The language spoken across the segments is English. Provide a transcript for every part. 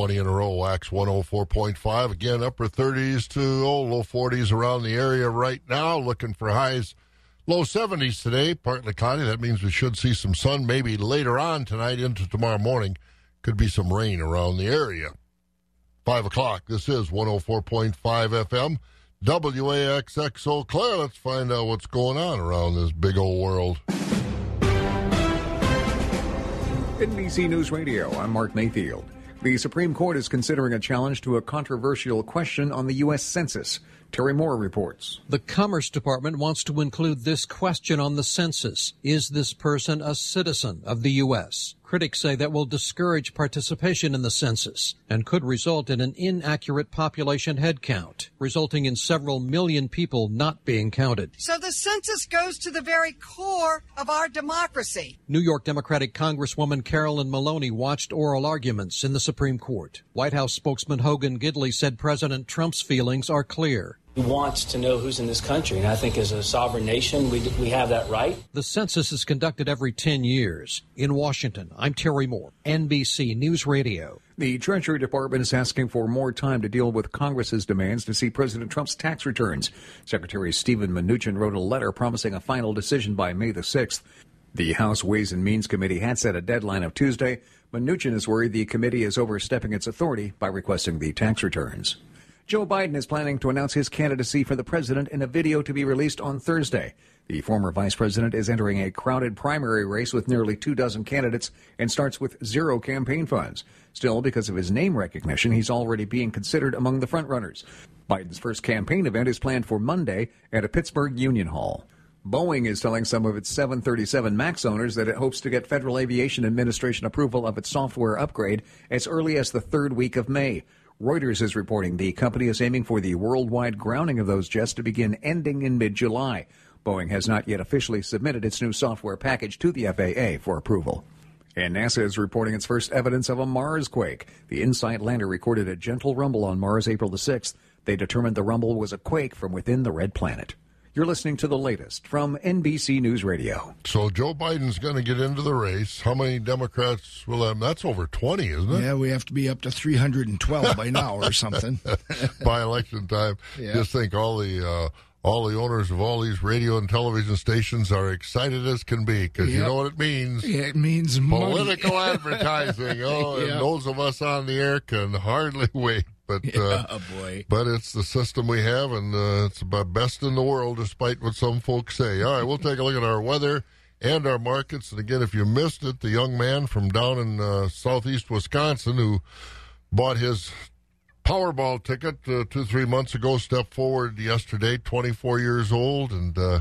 20 in a row. Wax 104.5. Again, upper 30s to oh, low 40s around the area right now. Looking for highs low 70s today. Partly cloudy. That means we should see some sun maybe later on tonight into tomorrow morning. Could be some rain around the area. 5 o'clock. This is 104.5 FM. WAXX Eau Claire. Let's find out what's going on around this big old world. NBC News Radio, I'm Mark Mayfield. The Supreme Court is considering a challenge to a controversial question on the U.S. Census. Terry Moore reports. The Commerce Department wants to include this question on the census Is this person a citizen of the U.S.? Critics say that will discourage participation in the census and could result in an inaccurate population headcount, resulting in several million people not being counted. So the census goes to the very core of our democracy. New York Democratic Congresswoman Carolyn Maloney watched oral arguments in the Supreme Court. White House spokesman Hogan Gidley said President Trump's feelings are clear. He wants to know who's in this country, and I think as a sovereign nation, we, we have that right. The census is conducted every 10 years. In Washington, I'm Terry Moore, NBC News Radio. The Treasury Department is asking for more time to deal with Congress's demands to see President Trump's tax returns. Secretary Steven Mnuchin wrote a letter promising a final decision by May the 6th. The House Ways and Means Committee had set a deadline of Tuesday. Mnuchin is worried the committee is overstepping its authority by requesting the tax returns. Joe Biden is planning to announce his candidacy for the president in a video to be released on Thursday. The former vice president is entering a crowded primary race with nearly two dozen candidates and starts with zero campaign funds. Still, because of his name recognition, he's already being considered among the frontrunners. Biden's first campaign event is planned for Monday at a Pittsburgh Union Hall. Boeing is telling some of its 737 MAX owners that it hopes to get Federal Aviation Administration approval of its software upgrade as early as the third week of May. Reuters is reporting the company is aiming for the worldwide grounding of those jets to begin ending in mid July. Boeing has not yet officially submitted its new software package to the FAA for approval. And NASA is reporting its first evidence of a Mars quake. The InSight lander recorded a gentle rumble on Mars April the 6th. They determined the rumble was a quake from within the red planet. You're listening to the latest from NBC News Radio. So Joe Biden's going to get into the race. How many Democrats will have? That's over 20, isn't it? Yeah, we have to be up to 312 by now or something. by election time. Yeah. Just think all the. Uh, all the owners of all these radio and television stations are excited as can be because yep. you know what it means. Yeah, it means political advertising. Oh, yep. and those of us on the air can hardly wait. But yeah, uh, oh boy. but it's the system we have, and uh, it's the best in the world, despite what some folks say. All right, we'll take a look at our weather and our markets. And again, if you missed it, the young man from down in uh, southeast Wisconsin who bought his Powerball ticket uh, two three months ago stepped forward yesterday, 24 years old, and uh,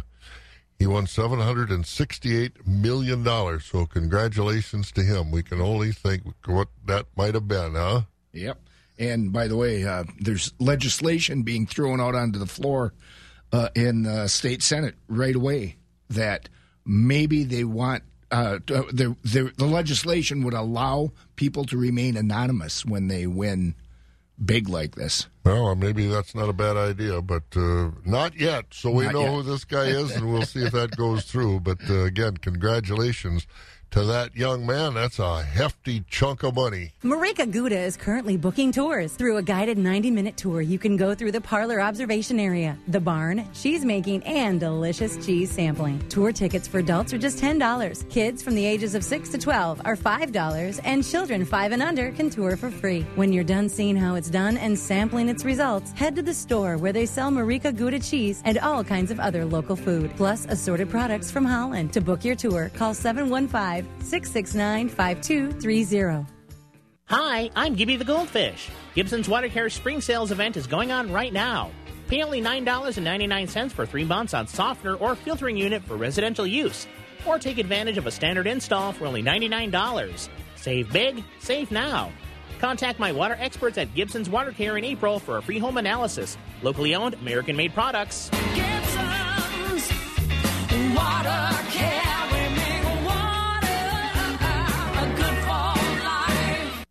he won 768 million dollars. So congratulations to him. We can only think what that might have been, huh? Yep. And by the way, uh, there's legislation being thrown out onto the floor uh, in the state senate right away that maybe they want uh, the, the, the legislation would allow people to remain anonymous when they win big like this. Well, maybe that's not a bad idea, but uh, not yet. So we Not know yet. who this guy is, and we'll see if that goes through. But uh, again, congratulations to that young man. That's a hefty chunk of money. Marieke Gouda is currently booking tours. Through a guided 90 minute tour, you can go through the parlor observation area, the barn, cheese making, and delicious cheese sampling. Tour tickets for adults are just $10. Kids from the ages of 6 to 12 are $5, and children 5 and under can tour for free. When you're done seeing how it's done and sampling its results, head to the store where they sell Marieke Gouda cheese and all kinds of other local food, plus assorted products from Holland. To book your tour, call 715 669 5230. Hi, I'm Gibby the Goldfish. Gibson's Water Care Spring Sales event is going on right now. Pay only $9.99 for three months on softener or filtering unit for residential use, or take advantage of a standard install for only $99. Save big, save now. Contact my water experts at Gibson's Water Care in April for a free home analysis. Locally owned, American made products. Gibson's Water Care.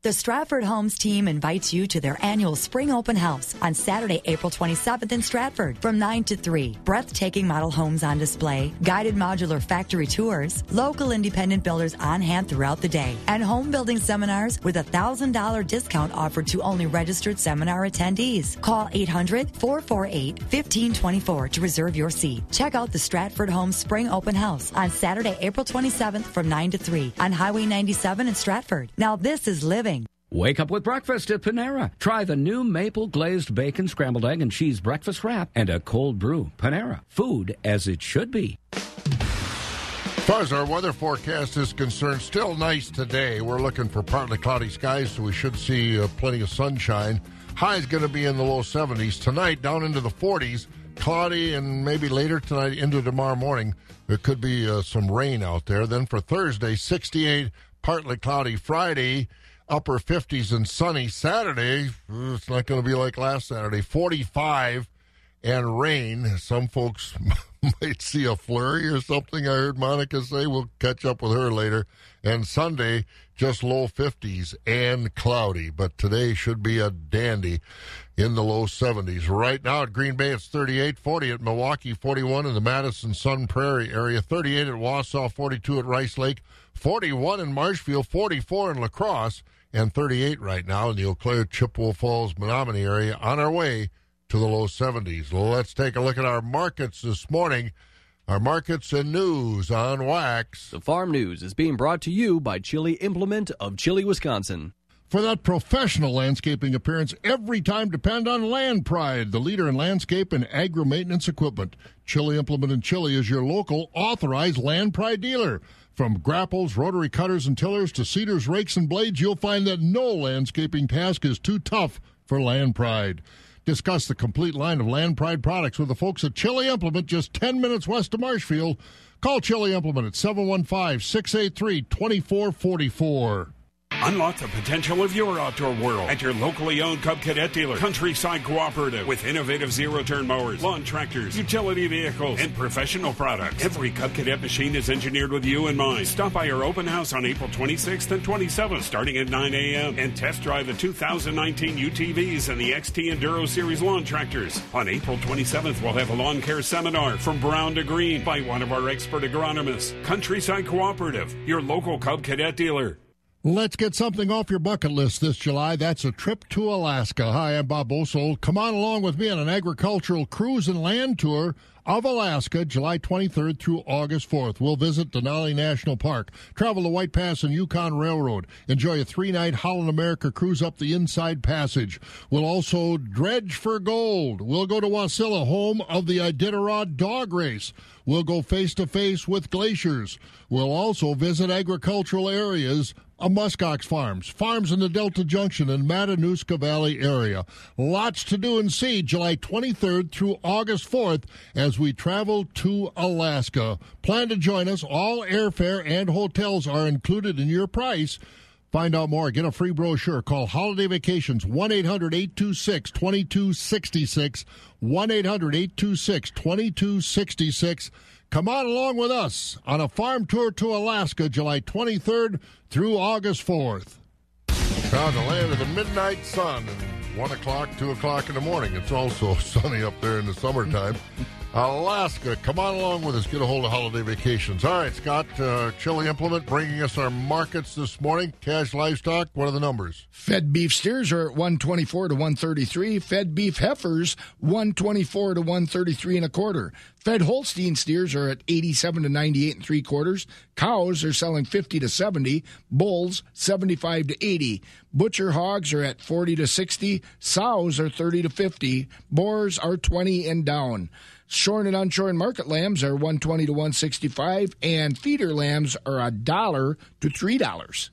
The Stratford Homes team invites you to their annual Spring Open House on Saturday, April 27th in Stratford from 9 to 3. Breathtaking model homes on display, guided modular factory tours, local independent builders on hand throughout the day, and home building seminars with a $1,000 discount offered to only registered seminar attendees. Call 800 448 1524 to reserve your seat. Check out the Stratford Homes Spring Open House on Saturday, April 27th from 9 to 3 on Highway 97 in Stratford. Now, this is living. Wake up with breakfast at Panera. Try the new maple glazed bacon, scrambled egg, and cheese breakfast wrap and a cold brew. Panera. Food as it should be. As far as our weather forecast is concerned, still nice today. We're looking for partly cloudy skies, so we should see uh, plenty of sunshine. High is going to be in the low 70s. Tonight, down into the 40s. Cloudy, and maybe later tonight into tomorrow morning, there could be uh, some rain out there. Then for Thursday, 68, partly cloudy. Friday, upper 50s and sunny. Saturday, it's not going to be like last Saturday, 45 and rain. Some folks might see a flurry or something. I heard Monica say. We'll catch up with her later. And Sunday, just low 50s and cloudy. But today should be a dandy in the low 70s. Right now at Green Bay, it's 38, 40 at Milwaukee, 41 in the Madison Sun Prairie area, 38 at Wausau, 42 at Rice Lake, 41 in Marshfield, 44 in La Crosse, and 38 right now in the Eau Claire, Chippewa Falls, Menomonie area on our way to the low 70s. Let's take a look at our markets this morning. Our markets and news on Wax. The Farm News is being brought to you by Chili Implement of Chili, Wisconsin. For that professional landscaping appearance, every time depend on Land Pride, the leader in landscape and agro maintenance equipment. Chili Implement in Chili is your local authorized Land Pride dealer. From grapples, rotary cutters, and tillers to seeders, rakes, and blades, you'll find that no landscaping task is too tough for Land Pride. Discuss the complete line of Land Pride products with the folks at Chili Implement just 10 minutes west of Marshfield. Call Chili Implement at 715 683 2444. Unlock the potential of your outdoor world at your locally owned Cub Cadet dealer, Countryside Cooperative, with innovative zero turn mowers, lawn tractors, utility vehicles, and professional products. Every Cub Cadet machine is engineered with you in mind. Stop by our open house on April 26th and 27th, starting at 9 a.m., and test drive the 2019 UTVs and the XT Enduro Series lawn tractors. On April 27th, we'll have a lawn care seminar from brown to green by one of our expert agronomists. Countryside Cooperative, your local Cub Cadet dealer. Let's get something off your bucket list this July. That's a trip to Alaska. Hi, I'm Bob Bosold. Come on along with me on an agricultural cruise and land tour of Alaska, July 23rd through August 4th. We'll visit Denali National Park, travel the White Pass and Yukon Railroad, enjoy a three night Holland America cruise up the Inside Passage. We'll also dredge for gold. We'll go to Wasilla, home of the Iditarod Dog Race. We'll go face to face with glaciers. We'll also visit agricultural areas of muskox farms, farms in the Delta Junction and Matanuska Valley area. Lots to do and see July 23rd through August 4th as we travel to Alaska. Plan to join us. All airfare and hotels are included in your price. Find out more. Get a free brochure. Call Holiday Vacations 1 800 826 2266. 1 800 826 2266. Come on along with us on a farm tour to Alaska July 23rd through August 4th. Now, the land of the midnight sun, and 1 o'clock, 2 o'clock in the morning. It's also sunny up there in the summertime. Alaska, come on along with us. Get a hold of Holiday Vacations. All right, Scott, uh, Chili Implement bringing us our markets this morning. Cash livestock, what are the numbers? Fed beef steers are at 124 to 133. Fed beef heifers, 124 to 133 and a quarter. Fed Holstein steers are at 87 to 98 and three quarters. Cows are selling 50 to 70. Bulls, 75 to 80. Butcher hogs are at 40 to 60. Sows are 30 to 50. Boars are 20 and down. Shorn and unshorn market lambs are 120 to 165, and feeder lambs are a dollar to three dollars.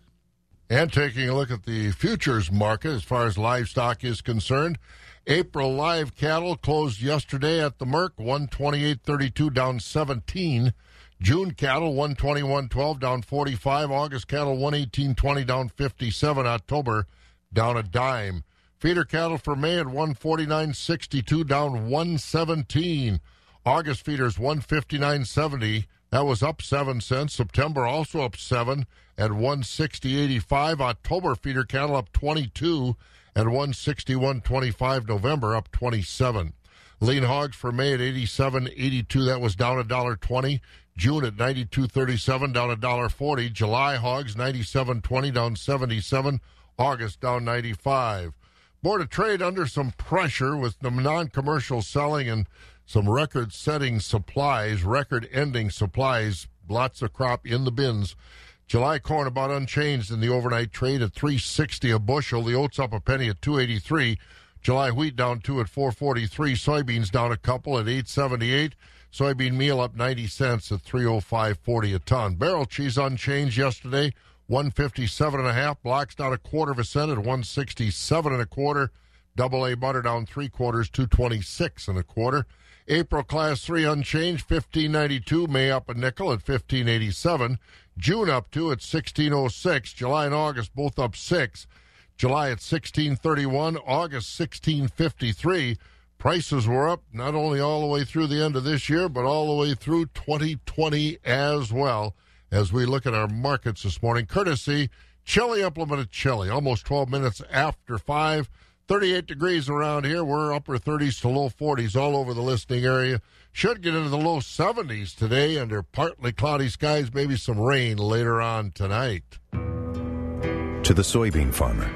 And taking a look at the futures market as far as livestock is concerned, April live cattle closed yesterday at the Merc 128.32 down 17. June cattle 121.12 down 45. August cattle 118.20 down 57. October down a dime. Feeder cattle for May at 149.62 down 117. August feeders 159.70. That was up 7 cents. September also up 7 at 160.85. October feeder cattle up 22 at 161.25. November up 27. Lean hogs for May at 87.82. That was down a dollar 20. June at 92.37, down a dollar 40. July hogs 97.20, down 77. August down 95. Board of Trade under some pressure with the non-commercial selling and some record-setting supplies, record-ending supplies. Lots of crop in the bins. July corn about unchanged in the overnight trade at 360 a bushel. The oats up a penny at 283. July wheat down two at 443. Soybeans down a couple at 878. Soybean meal up 90 cents at 305.40 a ton. Barrel cheese unchanged yesterday, 157 and a half. Blocks down a quarter of a cent at 167 and a quarter. Double A butter down three quarters, 226 and a quarter. April class three unchanged, 1592. May up a nickel at 1587. June up two at 1606. July and August both up six. July at 1631. August 1653. Prices were up not only all the way through the end of this year, but all the way through 2020 as well. As we look at our markets this morning, courtesy Chili Implemented Chili, almost 12 minutes after 5. 38 degrees around here. We're upper 30s to low 40s all over the listening area. Should get into the low 70s today under partly cloudy skies, maybe some rain later on tonight. To the soybean farmer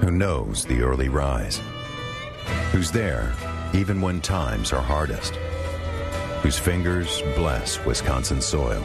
who knows the early rise, who's there even when times are hardest, whose fingers bless Wisconsin soil,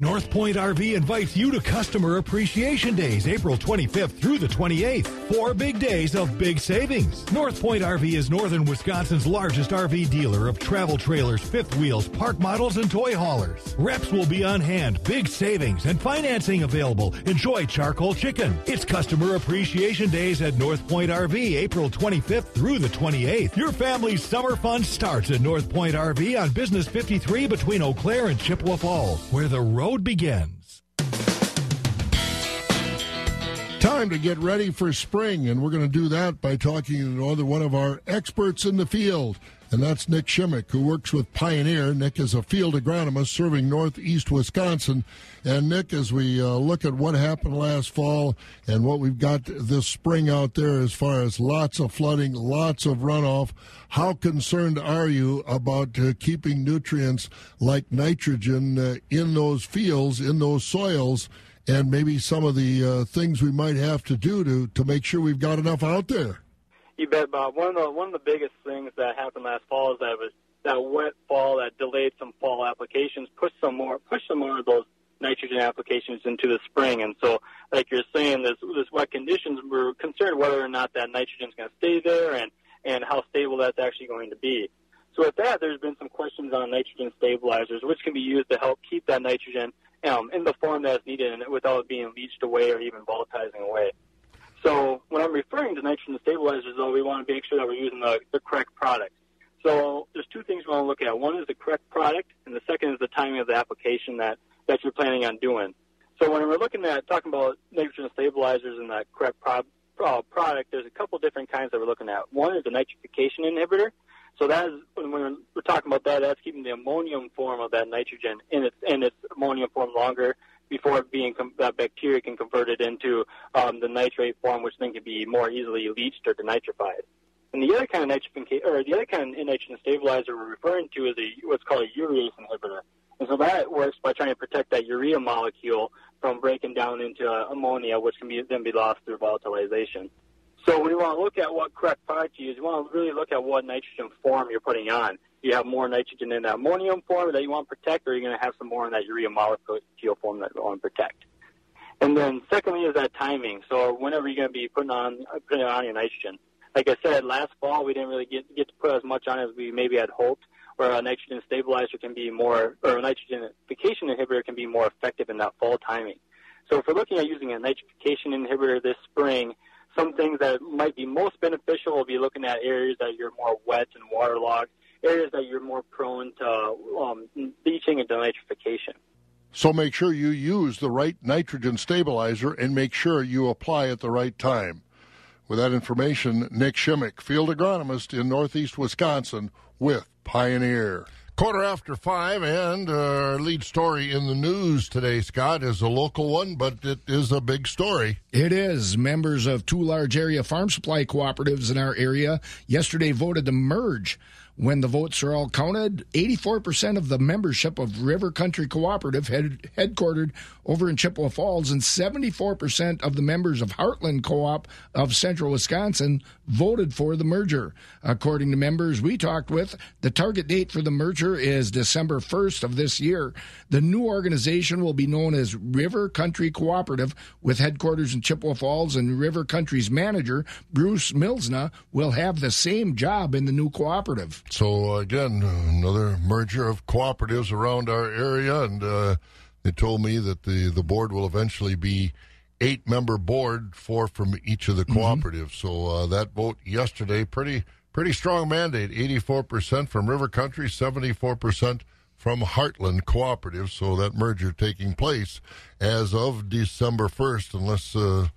North Point RV invites you to Customer Appreciation Days, April 25th through the 28th. Four big days of big savings. North Point RV is northern Wisconsin's largest RV dealer of travel trailers, fifth wheels, park models, and toy haulers. Reps will be on hand, big savings, and financing available. Enjoy charcoal chicken. It's Customer Appreciation Days at North Point RV, April 25th through the 28th. Your family's summer fun starts at North Point RV on Business 53 between Eau Claire and Chippewa Falls, where the road begins. Time to get ready for spring, and we're going to do that by talking to another one of our experts in the field, and that's Nick Shimmick, who works with Pioneer. Nick is a field agronomist serving northeast Wisconsin. And Nick, as we uh, look at what happened last fall and what we've got this spring out there, as far as lots of flooding, lots of runoff, how concerned are you about uh, keeping nutrients like nitrogen uh, in those fields, in those soils? and maybe some of the uh, things we might have to do to, to make sure we've got enough out there. You bet, Bob. One of the one of the biggest things that happened last fall is that was that wet fall that delayed some fall applications, pushed some more pushed some more of those nitrogen applications into the spring. And so, like you're saying, this this wet conditions, we're concerned whether or not that nitrogen is going to stay there and and how stable that's actually going to be. So with that, there's been some questions on nitrogen stabilizers, which can be used to help keep that nitrogen um, in the form that's needed and without it being leached away or even volatilizing away. So when I'm referring to nitrogen stabilizers, though, we want to make sure that we're using the, the correct product. So there's two things we want to look at. One is the correct product, and the second is the timing of the application that, that you're planning on doing. So when we're looking at talking about nitrogen stabilizers and that correct pro- pro- uh, product, there's a couple different kinds that we're looking at. One is the nitrification inhibitor. So that is when we're, we're talking about that, that's keeping the ammonium form of that nitrogen in its in its ammonium form longer before being that bacteria can convert it into um, the nitrate form, which then can be more easily leached or denitrified. And the other kind of nitrogen, or the other kind of nitrogen stabilizer we're referring to is a what's called a urease inhibitor. And so that works by trying to protect that urea molecule from breaking down into uh, ammonia, which can be, then be lost through volatilization. So you want to look at what correct product to use, you want to really look at what nitrogen form you're putting on. You have more nitrogen in that ammonium form that you want to protect, or you're going to have some more in that urea molecule form that you want to protect. And then secondly is that timing. So whenever you're going to be putting on putting on your nitrogen. Like I said, last fall we didn't really get get to put as much on as we maybe had hoped. Where a nitrogen stabilizer can be more, or a nitrogenification inhibitor can be more effective in that fall timing. So if we're looking at using a nitrification inhibitor this spring, some things that might be most beneficial will be looking at areas that you're more wet and waterlogged, areas that you're more prone to um, leaching and denitrification. So make sure you use the right nitrogen stabilizer and make sure you apply at the right time. With that information, Nick Shimmick, field agronomist in northeast Wisconsin with Pioneer. Quarter after five, and uh, our lead story in the news today, Scott, is a local one, but it is a big story. It is. Members of two large area farm supply cooperatives in our area yesterday voted to merge. When the votes are all counted, 84% of the membership of River Country Cooperative, head, headquartered over in Chippewa Falls, and 74% of the members of Heartland Co op of central Wisconsin voted for the merger. According to members we talked with, the target date for the merger is December 1st of this year. The new organization will be known as River Country Cooperative, with headquarters in Chippewa Falls, and River Country's manager, Bruce Milsna, will have the same job in the new cooperative. So, again, another merger of cooperatives around our area, and uh, they told me that the, the board will eventually be eight member board, four from each of the cooperatives. So uh, that vote yesterday, pretty pretty strong mandate, 84% from River Country, 74% from Heartland Cooperative. So that merger taking place as of December 1st, unless uh,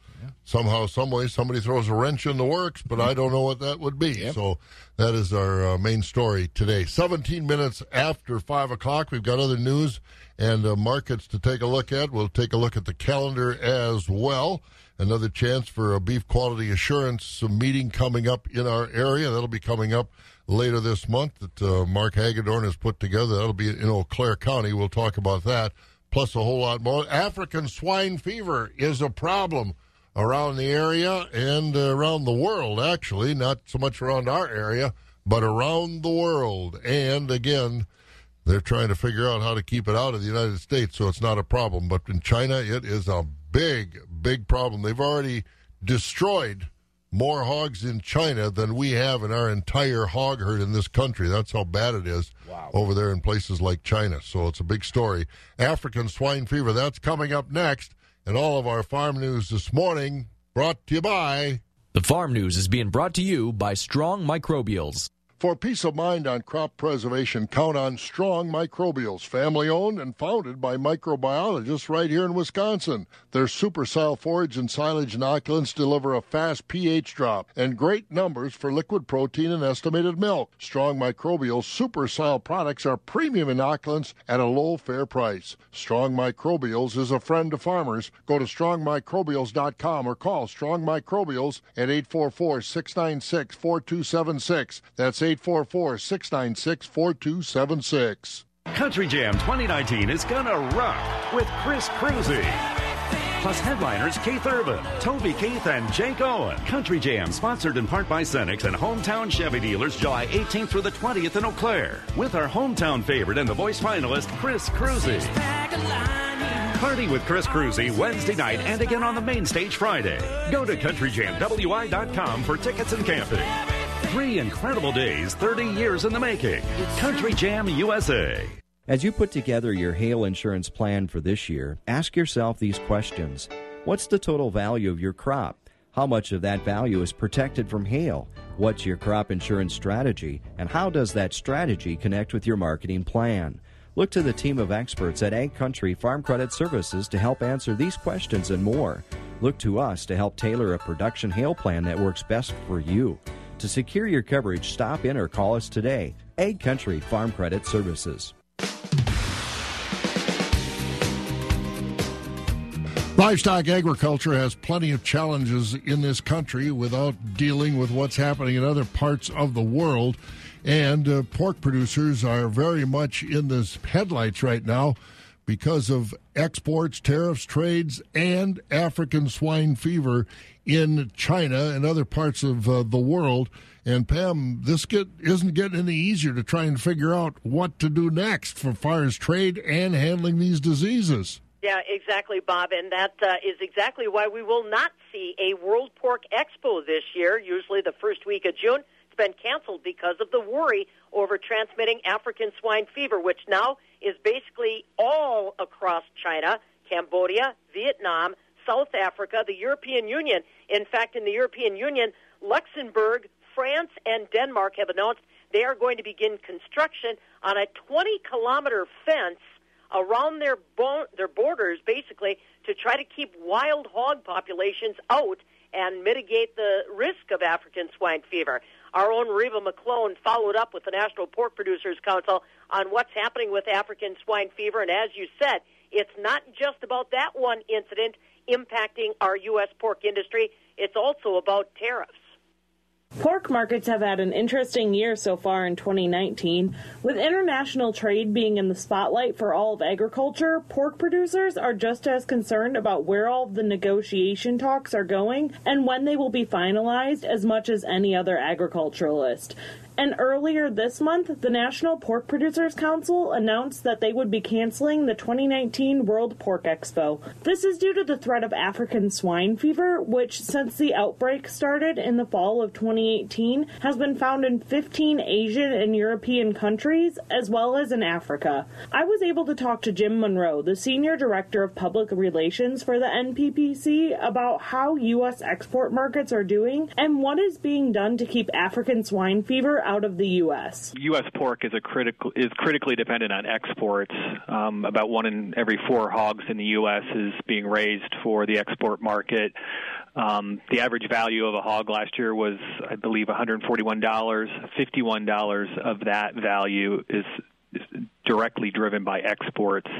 somehow, some way, somebody throws a wrench in the works, but I don't know what that would be. So that is our uh, main story today. 17 minutes after 5 o'clock, we've got other news and uh, markets to take a look at. We'll take a look at the calendar as well. Another chance for a beef quality assurance meeting coming up in our area. That'll be coming up later this month that uh, Mark Hagedorn has put together. That'll be in Eau Claire County. We'll talk about that, plus a whole lot more. African swine fever is a problem around the area and uh, around the world, actually, not so much around our area, but around the world. And again, they're trying to figure out how to keep it out of the United States so it's not a problem. But in China, it is a big, big problem. They've already destroyed more hogs in China than we have in our entire hog herd in this country. That's how bad it is over there in places like China. So it's a big story. African swine fever, that's coming up next. And all of our farm news this morning brought to you by. The farm news is being brought to you by Strong Microbials. For peace of mind on crop preservation, count on Strong Microbials, family owned and founded by microbiologists right here in Wisconsin. Their super cell forage and silage inoculants deliver a fast pH drop and great numbers for liquid protein and estimated milk. Strong Microbials super cell products are premium inoculants at a low, fair price. Strong Microbials is a friend to farmers. Go to strongmicrobials.com or call Strong Microbials at 844 696 4276. That's 844 696 4276. Country Jam 2019 is gonna rock with Chris Kroeze. Plus headliners Keith Urban, Toby Keith, and Jake Owen. Country Jam, sponsored in part by Cenex and Hometown Chevy Dealers, July 18th through the 20th in Eau Claire. With our hometown favorite and the voice finalist, Chris Kroeze. Party with Chris Kroeze Wednesday night and again on the main stage Friday. Go to CountryJamWI.com for tickets and camping. Three incredible days, 30 years in the making. Country Jam USA. As you put together your hail insurance plan for this year, ask yourself these questions. What's the total value of your crop? How much of that value is protected from hail? What's your crop insurance strategy? And how does that strategy connect with your marketing plan? Look to the team of experts at Ag Country Farm Credit Services to help answer these questions and more. Look to us to help tailor a production hail plan that works best for you. To secure your coverage, stop in or call us today. Ag Country Farm Credit Services. Livestock agriculture has plenty of challenges in this country without dealing with what's happening in other parts of the world. And uh, pork producers are very much in the headlights right now because of exports, tariffs, trades, and African swine fever in China and other parts of uh, the world. And Pam, this get, isn't getting any easier to try and figure out what to do next for far as trade and handling these diseases. Yeah, exactly, Bob. And that uh, is exactly why we will not see a World Pork Expo this year, usually the first week of June. It's been canceled because of the worry over transmitting African swine fever, which now is basically all across China, Cambodia, Vietnam, South Africa, the European Union. In fact, in the European Union, Luxembourg, France, and Denmark have announced they are going to begin construction on a 20 kilometer fence around their bo- their borders, basically to try to keep wild hog populations out and mitigate the risk of African swine fever. Our own Reba McClone followed up with the National Pork Producers Council on what's happening with African swine fever, and as you said, it's not just about that one incident impacting our U.S. pork industry. It's also about tariffs. Pork markets have had an interesting year so far in 2019. With international trade being in the spotlight for all of agriculture, pork producers are just as concerned about where all the negotiation talks are going and when they will be finalized as much as any other agriculturalist. And earlier this month, the National Pork Producers Council announced that they would be canceling the 2019 World Pork Expo. This is due to the threat of African swine fever, which, since the outbreak started in the fall of 2018, has been found in 15 Asian and European countries, as well as in Africa. I was able to talk to Jim Monroe, the Senior Director of Public Relations for the NPPC, about how U.S. export markets are doing and what is being done to keep African swine fever out of the U.S. U.S. pork is a critical is critically dependent on exports. Um, about one in every four hogs in the U.S. is being raised for the export market. Um, the average value of a hog last year was, I believe, $141. $51 of that value is, is directly driven by exports.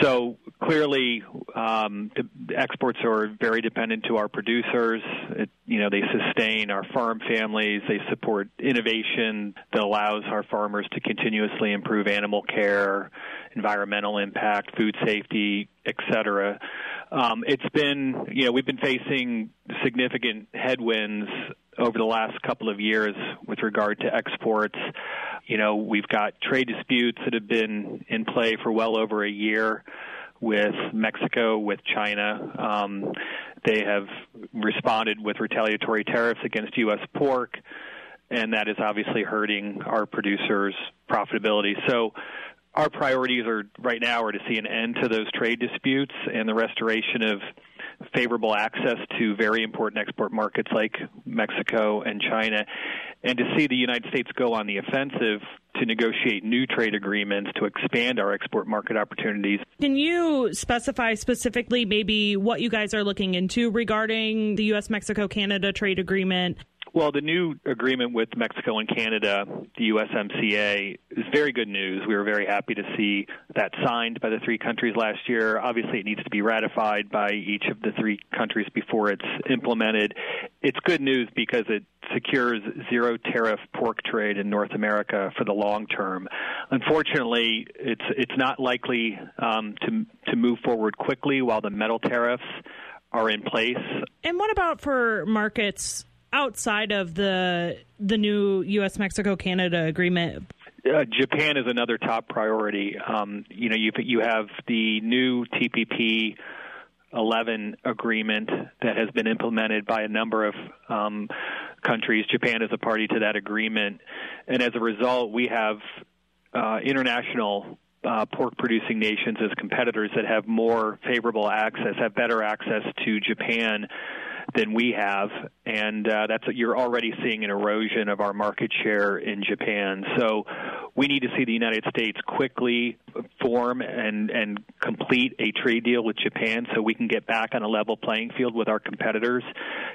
So clearly, um, exports are very dependent to our producers. It, you know, they sustain our farm families. They support innovation that allows our farmers to continuously improve animal care, environmental impact, food safety, et cetera. Um, it's been, you know, we've been facing significant headwinds over the last couple of years with regard to exports. You know, we've got trade disputes that have been in play for well over a year with Mexico, with China. Um, they have responded with retaliatory tariffs against U.S. pork, and that is obviously hurting our producers' profitability. So, our priorities are right now are to see an end to those trade disputes and the restoration of favorable access to very important export markets like Mexico and China, and to see the United States go on the offensive to negotiate new trade agreements to expand our export market opportunities. Can you specify specifically maybe what you guys are looking into regarding the U.S. Mexico Canada trade agreement? Well, the new agreement with Mexico and Canada, the USMCA, is very good news. We were very happy to see that signed by the three countries last year. Obviously, it needs to be ratified by each of the three countries before it's implemented. It's good news because it secures zero tariff pork trade in North America for the long term. Unfortunately, it's it's not likely um, to to move forward quickly while the metal tariffs are in place. And what about for markets outside of the the new U.S. Mexico Canada agreement? Uh, Japan is another top priority. Um, you know, you you have the new TPP 11 agreement that has been implemented by a number of um, countries. Japan is a party to that agreement, and as a result, we have uh, international uh, pork producing nations as competitors that have more favorable access, have better access to Japan than we have, and uh, that's you're already seeing an erosion of our market share in Japan. So we need to see the United States quickly form and and complete a trade deal with Japan so we can get back on a level playing field with our competitors.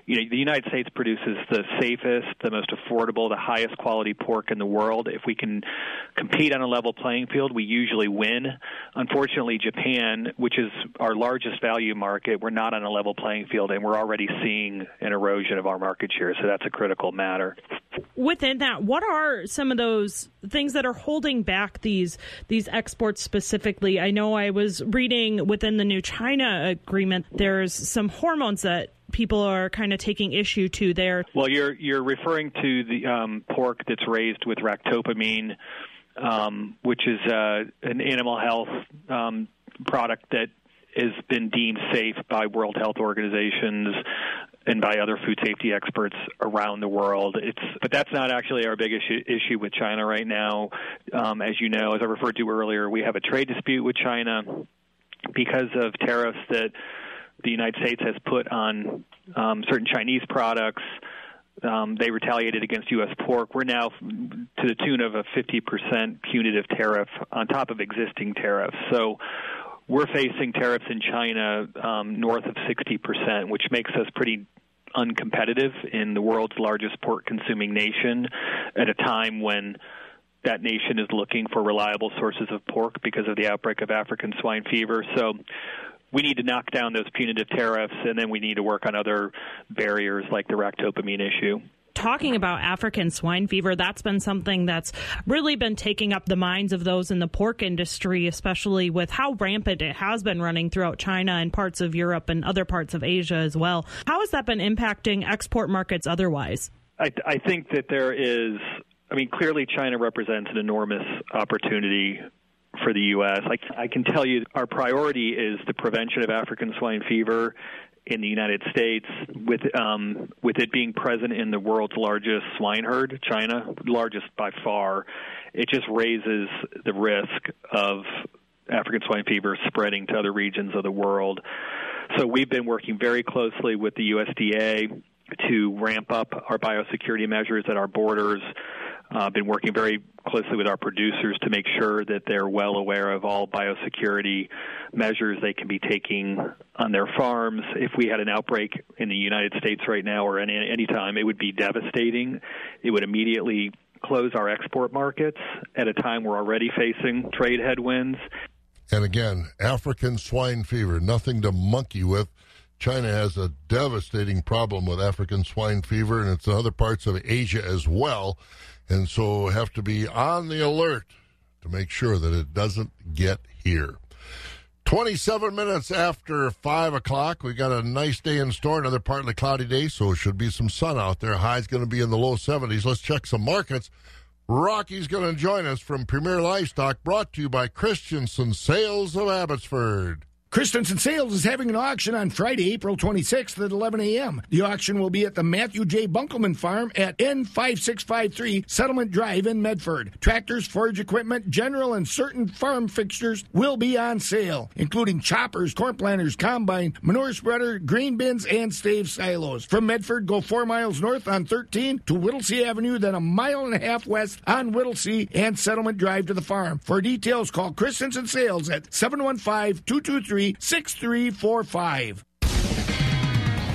You know, the United States produces the safest, the most affordable, the highest quality pork in the world. If we can compete on a level playing field, we usually win. Unfortunately, Japan, which is our largest value market, we're not on a level playing field and we're already seeing an erosion of our market share, so that's a critical matter. Within that, what are some of those things that are holding back these these exports specifically? I know I was reading within the new China agreement there's some hormones that people are kind of taking issue to there. Well, you're you're referring to the um, pork that's raised with ractopamine, um, which is uh, an animal health um, product that has been deemed safe by World Health Organizations and by other food safety experts around the world. It's but that's not actually our big issue, issue with China right now. Um, as you know, as I referred to earlier, we have a trade dispute with China because of tariffs that the United States has put on um, certain Chinese products. um, they retaliated against U.S. pork. We're now to the tune of a 50% punitive tariff on top of existing tariffs. So we're facing tariffs in China um, north of 60%, which makes us pretty uncompetitive in the world's largest pork consuming nation at a time when that nation is looking for reliable sources of pork because of the outbreak of African swine fever. So we need to knock down those punitive tariffs, and then we need to work on other barriers like the ractopamine issue talking about African swine fever, that's been something that's really been taking up the minds of those in the pork industry, especially with how rampant it has been running throughout China and parts of Europe and other parts of Asia as well. How has that been impacting export markets otherwise? I, I think that there is, I mean, clearly China represents an enormous opportunity for the U.S. I, I, can tell you our priority is the prevention of African swine fever in the United States, with um, with it being present in the world's largest swine herd, China, largest by far, it just raises the risk of African swine fever spreading to other regions of the world. So we've been working very closely with the USDA to ramp up our biosecurity measures at our borders uh, been working very closely with our producers to make sure that they're well aware of all biosecurity measures they can be taking on their farms. If we had an outbreak in the United States right now or any any time, it would be devastating. It would immediately close our export markets at a time we're already facing trade headwinds. And again, African swine fever, nothing to monkey with. China has a devastating problem with African swine fever, and it's in other parts of Asia as well and so have to be on the alert to make sure that it doesn't get here. 27 minutes after 5 o'clock. We got a nice day in store, another partly cloudy day, so it should be some sun out there. High's going to be in the low 70s. Let's check some markets. Rocky's going to join us from Premier Livestock, brought to you by Christensen Sales of Abbotsford. Christensen Sales is having an auction on Friday, April 26th at 11 a.m. The auction will be at the Matthew J. Bunkelman Farm at N5653 Settlement Drive in Medford. Tractors, forage equipment, general, and certain farm fixtures will be on sale, including choppers, corn planters, combine, manure spreader, grain bins, and stave silos. From Medford, go four miles north on 13 to Whittlesey Avenue, then a mile and a half west on Whittlesey and Settlement Drive to the farm. For details, call Christensen Sales at 715 223 6345.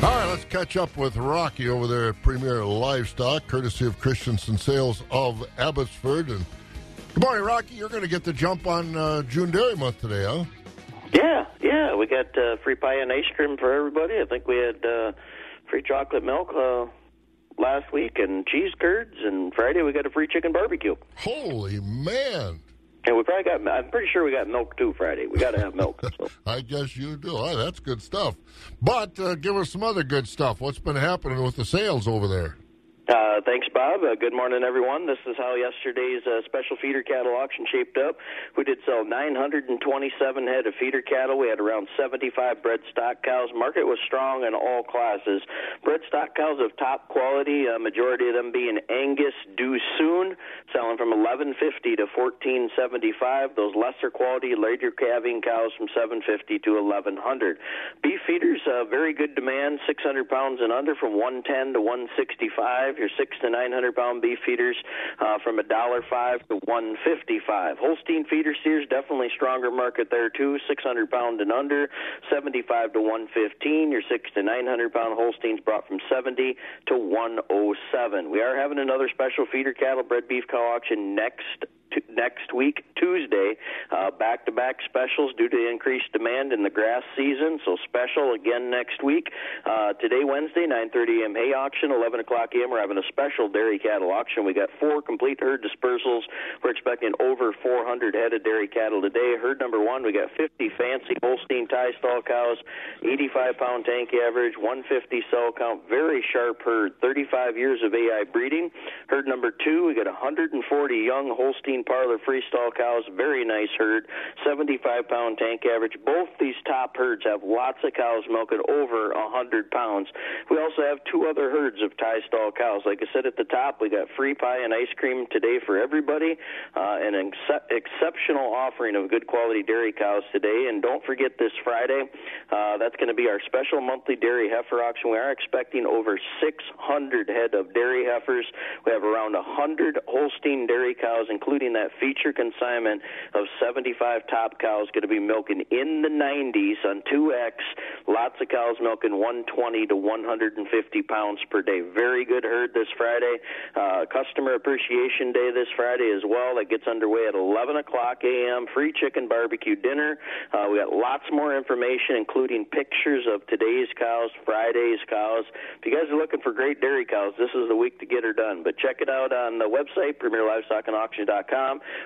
All right, let's catch up with Rocky over there at Premier Livestock, courtesy of Christensen Sales of Abbotsford. And good morning, Rocky. You're going to get the jump on uh, June Dairy Month today, huh? Yeah, yeah. We got uh, free pie and ice cream for everybody. I think we had uh, free chocolate milk uh, last week and cheese curds, and Friday we got a free chicken barbecue. Holy man! And we probably got, I'm pretty sure we got milk too Friday. We got to have milk. So. I guess you do. Oh, that's good stuff. But uh, give us some other good stuff. What's been happening with the sales over there? Uh, thanks, Bob. Uh, good morning, everyone. This is how yesterday's uh, special feeder cattle auction shaped up. We did sell 927 head of feeder cattle. We had around 75 bred stock cows. Market was strong in all classes. Bred stock cows of top quality, a majority of them being Angus due soon, selling from 1150 to 1475. Those lesser quality later calving cows from 750 to 1100. Beef feeders, uh, very good demand, 600 pounds and under from 110 to 165 five, your six to nine hundred pound beef feeders uh, from a dollar five to one fifty five. Holstein feeder steers definitely stronger market there too, six hundred pound and under, seventy five to one fifteen. Your six to nine hundred pound Holsteins brought from seventy to one oh seven. We are having another special feeder cattle bred beef cow auction next next week, Tuesday. Back to back specials due to increased demand in the grass season. So special again next week. Uh, today, Wednesday, 9:30 a.m. hay auction, 11 o'clock a.m. We're having a special dairy cattle auction. We got four complete herd dispersals. We're expecting over 400 head of dairy cattle today. Herd number one, we got 50 fancy Holstein tie stall cows, 85 pound tank average, 150 cell count, very sharp herd, 35 years of AI breeding. Herd number two, we got 140 young Holstein Parlor Freestall cows, very nice herd, 75 pound tank average. Both these top herds have lots of cows milking over 100 pounds. We also have two other herds of tie stall cows. Like I said at the top, we got free pie and ice cream today for everybody, uh, an ex- exceptional offering of good quality dairy cows today. And don't forget this Friday, uh, that's going to be our special monthly dairy heifer auction. We are expecting over 600 head of dairy heifers. We have around 100 Holstein dairy cows, including that feature consignment of 75 top cows going to be milking in the 90s on 2X. Lots of cows milking 120 to 150 pounds per day. Very good herd this Friday. Uh, Customer Appreciation Day this Friday as well. That gets underway at 11 o'clock a.m. Free chicken barbecue dinner. Uh, we got lots more information, including pictures of today's cows, Friday's cows. If you guys are looking for great dairy cows, this is the week to get her done. But check it out on the website, premierlivestockandauction.com,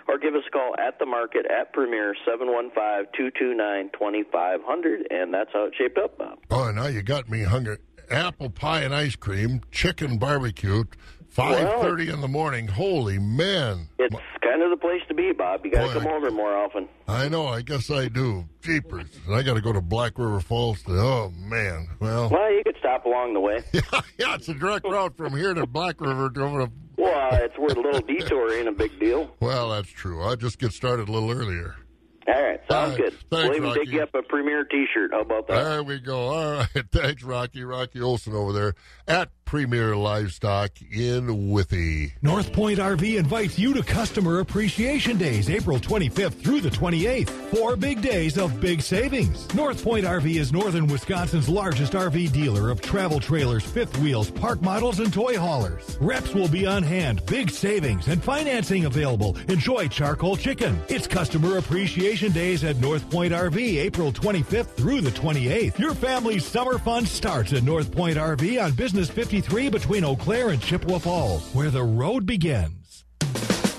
or give us a call at the market at Premier 715-229-2500, and that's how it shaped up, Bob. Oh, now you got me hungry. Apple pie and ice cream, chicken barbecue, five thirty in the morning. Holy man! It's kind of the place to be, Bob. You got to come over more often. I know. I guess I do. Jeepers! I got to go to Black River Falls. To, oh man! Well, Well, you could stop along the way. yeah, it's a direct route from here to Black River to over to. Well, it's worth a little detour. Ain't a big deal. Well, that's true. I'll just get started a little earlier. All right, sounds All right. good. Thanks, we'll even Rocky. dig you up a Premier T-shirt. How about that? There we go. All right. Thanks, Rocky. Rocky Olson over there at Premier Livestock in Withee. North Point RV invites you to Customer Appreciation Days, April 25th through the 28th. Four big days of big savings. North Point RV is northern Wisconsin's largest RV dealer of travel trailers, fifth wheels, park models, and toy haulers. Reps will be on hand, big savings, and financing available. Enjoy charcoal chicken. It's Customer Appreciation Days at North Point RV, April 25th through the 28th. Your family's summer fun starts at North Point RV on Business 53 between Eau Claire and Chippewa Falls, where the road begins.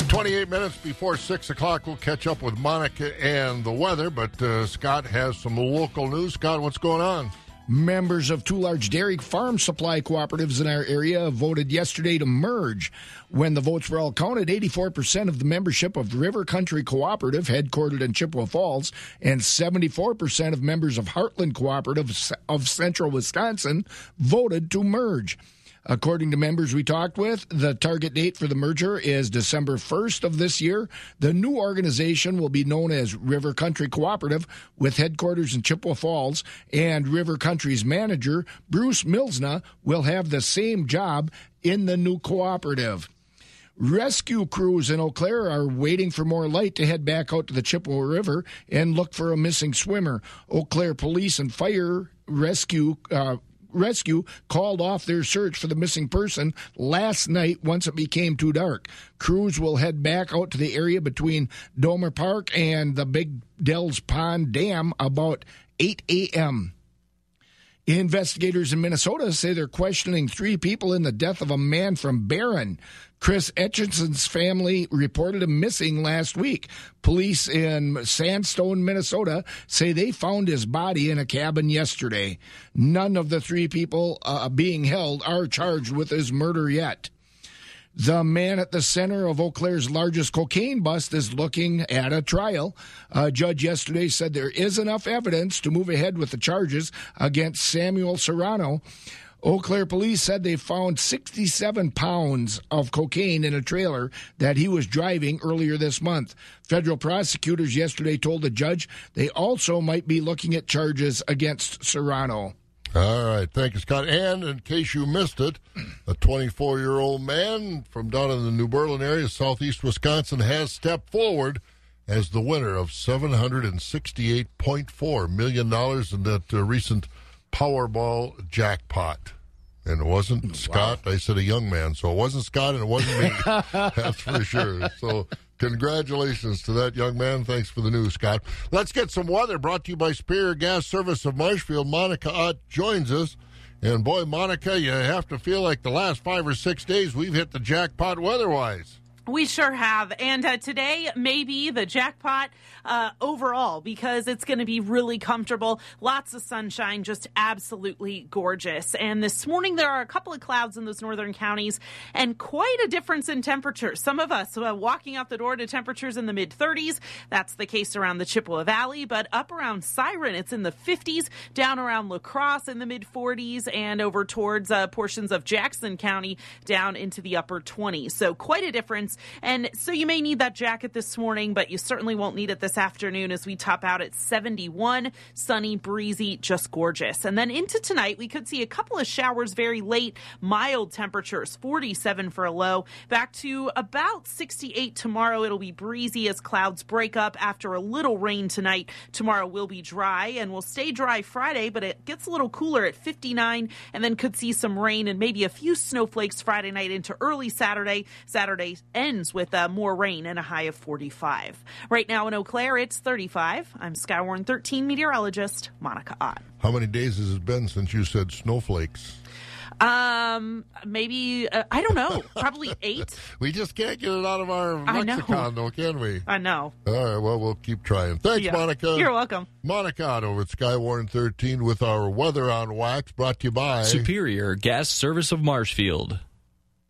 28 minutes before 6 o'clock, we'll catch up with Monica and the weather, but uh, Scott has some local news. Scott, what's going on? Members of two large dairy farm supply cooperatives in our area voted yesterday to merge. When the votes were all counted, 84% of the membership of River Country Cooperative, headquartered in Chippewa Falls, and 74% of members of Heartland Cooperative of Central Wisconsin voted to merge. According to members we talked with, the target date for the merger is December 1st of this year. The new organization will be known as River Country Cooperative with headquarters in Chippewa Falls, and River Country's manager, Bruce Milsna, will have the same job in the new cooperative. Rescue crews in Eau Claire are waiting for more light to head back out to the Chippewa River and look for a missing swimmer. Eau Claire police and fire rescue uh, rescue called off their search for the missing person last night once it became too dark. Crews will head back out to the area between Domer Park and the Big Dells Pond Dam about 8 a.m. Investigators in Minnesota say they're questioning three people in the death of a man from Barron. Chris Etchinson's family reported him missing last week. Police in Sandstone, Minnesota say they found his body in a cabin yesterday. None of the three people uh, being held are charged with his murder yet. The man at the center of Eau Claire's largest cocaine bust is looking at a trial. A judge yesterday said there is enough evidence to move ahead with the charges against Samuel Serrano. Eau Claire police said they found 67 pounds of cocaine in a trailer that he was driving earlier this month. Federal prosecutors yesterday told the judge they also might be looking at charges against Serrano. All right. Thank you, Scott. And in case you missed it, a 24 year old man from down in the New Berlin area, southeast Wisconsin, has stepped forward as the winner of $768.4 million in that uh, recent Powerball jackpot. And it wasn't Scott. I said a young man. So it wasn't Scott and it wasn't me. That's for sure. So congratulations to that young man. Thanks for the news, Scott. Let's get some weather brought to you by Superior Gas Service of Marshfield. Monica Ott joins us. And boy, Monica, you have to feel like the last five or six days we've hit the jackpot weather wise. We sure have. And uh, today may be the jackpot uh, overall because it's going to be really comfortable. Lots of sunshine, just absolutely gorgeous. And this morning there are a couple of clouds in those northern counties and quite a difference in temperature. Some of us uh, walking out the door to temperatures in the mid 30s. That's the case around the Chippewa Valley, but up around Siren, it's in the 50s, down around La Crosse in the mid 40s, and over towards uh, portions of Jackson County down into the upper 20s. So quite a difference. And so you may need that jacket this morning, but you certainly won't need it this afternoon as we top out at 71, sunny, breezy, just gorgeous. And then into tonight, we could see a couple of showers very late, mild temperatures, 47 for a low, back to about 68 tomorrow. It'll be breezy as clouds break up after a little rain tonight. Tomorrow will be dry and will stay dry Friday, but it gets a little cooler at 59 and then could see some rain and maybe a few snowflakes Friday night into early Saturday. Saturday ends with uh, more rain and a high of 45. Right now in Eau Claire, it's 35. I'm Skywarn 13 meteorologist Monica Ott. How many days has it been since you said snowflakes? Um, maybe uh, I don't know. Probably eight. we just can't get it out of our I know. lexicon, though, can we? I know. All right, well, we'll keep trying. Thanks, Yeah. Monica. You're welcome. Monica Ott over at Skywarn 13 with our weather on wax brought to you by Superior Gas Service of Marshfield.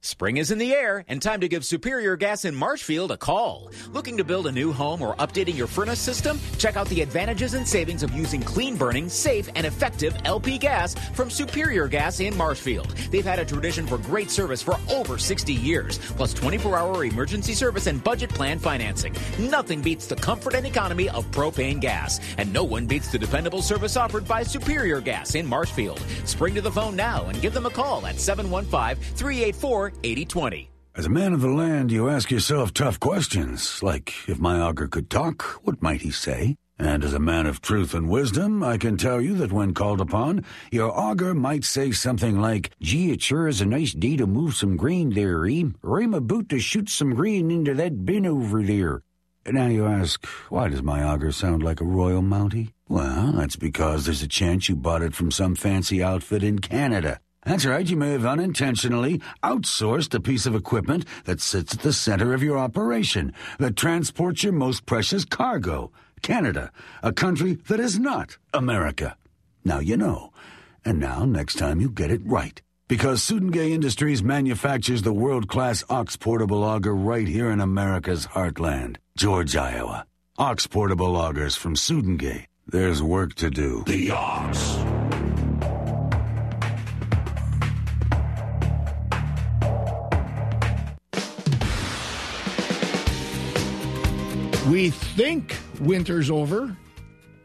Spring is in the air, and time to give Superior Gas in Marshfield a call. Looking to build a new home or updating your furnace system? Check out the advantages and savings of using clean burning, safe, and effective LP gas from Superior Gas in Marshfield. They've had a tradition for great service for over 60 years, plus 24 hour emergency service and budget plan financing. Nothing beats the comfort and economy of propane gas, and no one beats the dependable service offered by Superior Gas in Marshfield. Spring to the phone now and give them a call at 715 384 8020. As a man of the land, you ask yourself tough questions, like if my auger could talk, what might he say? And as a man of truth and wisdom, I can tell you that when called upon, your auger might say something like, Gee, it sure is a nice day to move some grain there, Reem. Or I'm about to shoot some grain into that bin over there. Now you ask, why does my auger sound like a royal mountie? Well, that's because there's a chance you bought it from some fancy outfit in Canada. That's right, you may have unintentionally outsourced a piece of equipment that sits at the center of your operation, that transports your most precious cargo. Canada, a country that is not America. Now you know. And now, next time, you get it right. Because Sudenga Industries manufactures the world class Ox Portable Auger right here in America's heartland, George, Iowa. Ox Portable Augers from Sudenga. There's work to do. The Ox. We think winter's over.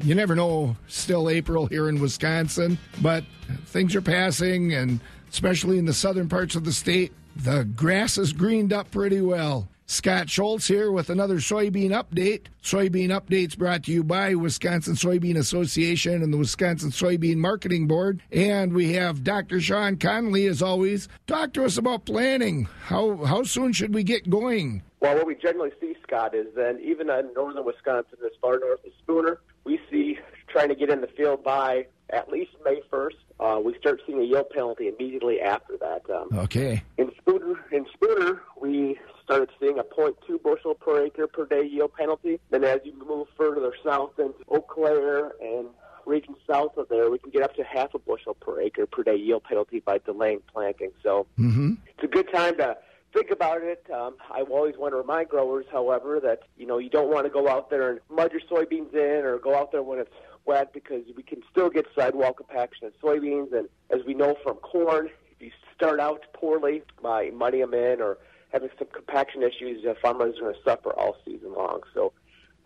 You never know, still April here in Wisconsin, but things are passing, and especially in the southern parts of the state, the grass is greened up pretty well. Scott Schultz here with another soybean update. Soybean updates brought to you by Wisconsin Soybean Association and the Wisconsin Soybean Marketing Board. And we have Dr. Shawn Conley, as always. Talk to us about planning. How how soon should we get going? Well, what we generally see, Scott, is then even in northern Wisconsin, as far north as Spooner, we see trying to get in the field by at least May 1st. Uh, we start seeing a yield penalty immediately after that. Um, Okay. in Spooner, in Spooner, we started seeing a 0.2 bushel per acre per day yield penalty. Then as you move further south into Eau Claire and region south of there, we can get up to half a bushel per acre per day yield penalty by delaying planting. So Mm-hmm. it's a good time to think about it. Um, I always want to remind growers, however, that you know you don't want to go out there and mud your soybeans in, or go out there when it's wet, because we can still get sidewall compaction in soybeans. And as we know from corn, if you start out poorly by mudding them in or having some compaction issues, uh, farmers are going to suffer all season long. So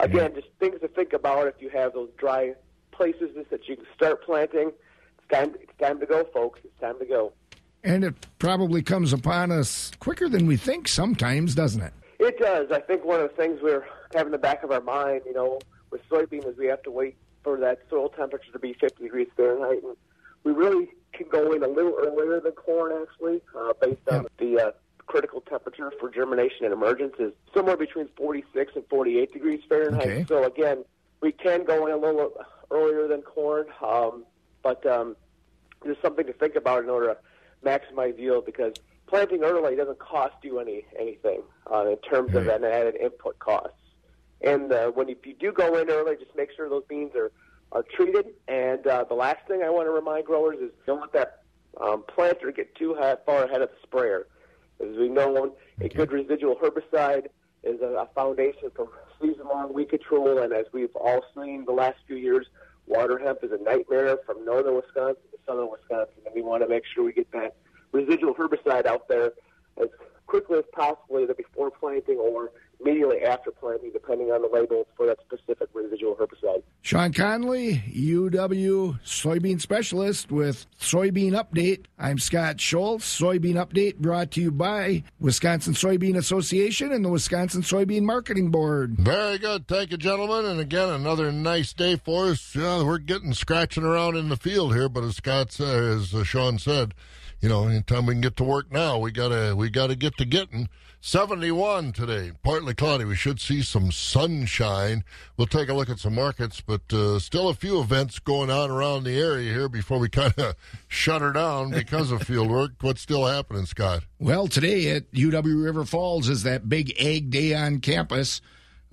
again, just things to think about if you have those dry places that you can start planting. It's time. It's time to go, folks. It's time to go. And it probably comes upon us quicker than we think sometimes, doesn't it? It does. I think one of the things we're having in the back of our mind, you know, with soybean is we have to wait for that soil temperature to be 50 degrees Fahrenheit. And we really can go in a little earlier than corn, actually, uh, based on the uh, critical temperature for germination and emergence is somewhere between 46 and 48 degrees Fahrenheit. Okay. So again, we can go in a little earlier than corn, um, but um, there's something to think about in order to maximize yield because planting early doesn't cost you any anything uh, in terms of an added input costs. And uh, when if you do go in early, just make sure those beans are are treated. And uh, the last thing I want to remind growers is don't let that um, planter get too high, far ahead of the sprayer. As we know, a good residual herbicide is a, a foundation for season-long weed control. And as we've all seen the last few years, water hemp is a nightmare from northern Wisconsin to southern Wisconsin, and we want to make sure we get that residual herbicide out there as quickly as possible, either before planting or immediately after planting, depending on the label for that specific residual herbicide. Shawn Conley, UW soybean specialist with Soybean Update. I'm Scott Schultz. Soybean Update brought to you by Wisconsin Soybean Association and the Wisconsin Soybean Marketing Board. Very good. Thank you, gentlemen. And again, another nice day for us. Yeah, we're getting scratching around in the field here, but as Scott said, as uh, Shawn said, you know, anytime we can get to work now, we gotta we gotta get to getting. 71 today, partly cloudy. We should see some sunshine. We'll take a look at some markets, but uh, still a few events going on around the area here before we kind of shut her down because of field work. What's still happening, Scott? Well, today at UW River Falls is that big egg day on campus,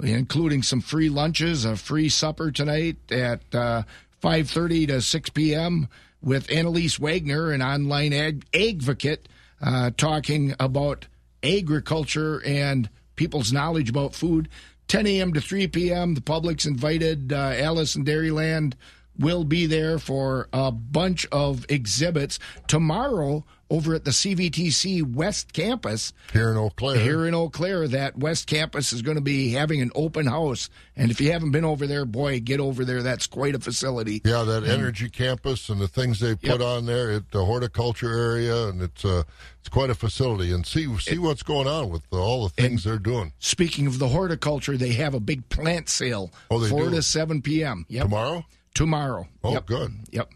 including some free lunches, a free supper tonight at uh, 5.30 to 6 p.m. with Annalise Wagner, an online ag- advocate, uh, talking about agriculture and people's knowledge about food. 10 a.m. to 3 p.m. The public's invited. Uh, Alice in Dairyland will be there for a bunch of exhibits. Tomorrow, over at the CVTC West Campus. Here in Eau Claire. Here in Eau Claire, that West Campus is going to be having an open house. And if you haven't been over there, boy, get over there. That's quite a facility. Yeah, that And- energy campus and the things they put on there at the horticulture area, and it's uh, it's quite a facility. And see see what's going on with all the things they're doing Speaking of the horticulture, they have a big plant sale. Oh, they 4 do? to 7 p.m. Yep. tomorrow. Tomorrow. Oh, Yep. good. Yep.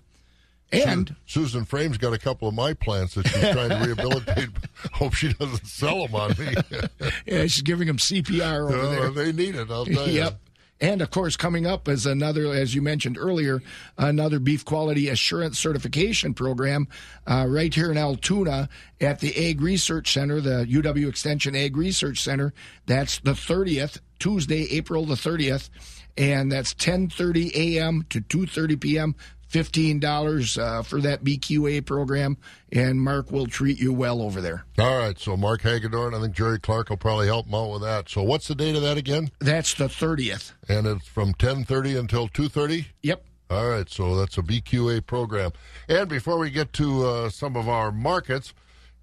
And Susan Frame's got a couple of my plants that she's trying to rehabilitate. Hope she doesn't sell them on me. yeah, she's giving them CPR over there. they need it, I'll tell you. Yep. And of course, coming up is another, as you mentioned earlier, another beef quality assurance certification program uh, right here in Altoona at the Ag Research Center, the UW Extension Ag Research Center. That's the 30th, Tuesday, April the 30th, and that's 10:30 a.m. to 2:30 p.m. Fifteen dollars uh, for that BQA program, and Mark will treat you well over there. All right, so Mark Hagedorn, I think Jerry Clark will probably help him out with that. So what's the date of that again? That's the 30th. And it's from 10:30 until 2:30. Yep. All right, so that's a BQA program. And before we get to uh, some of our markets,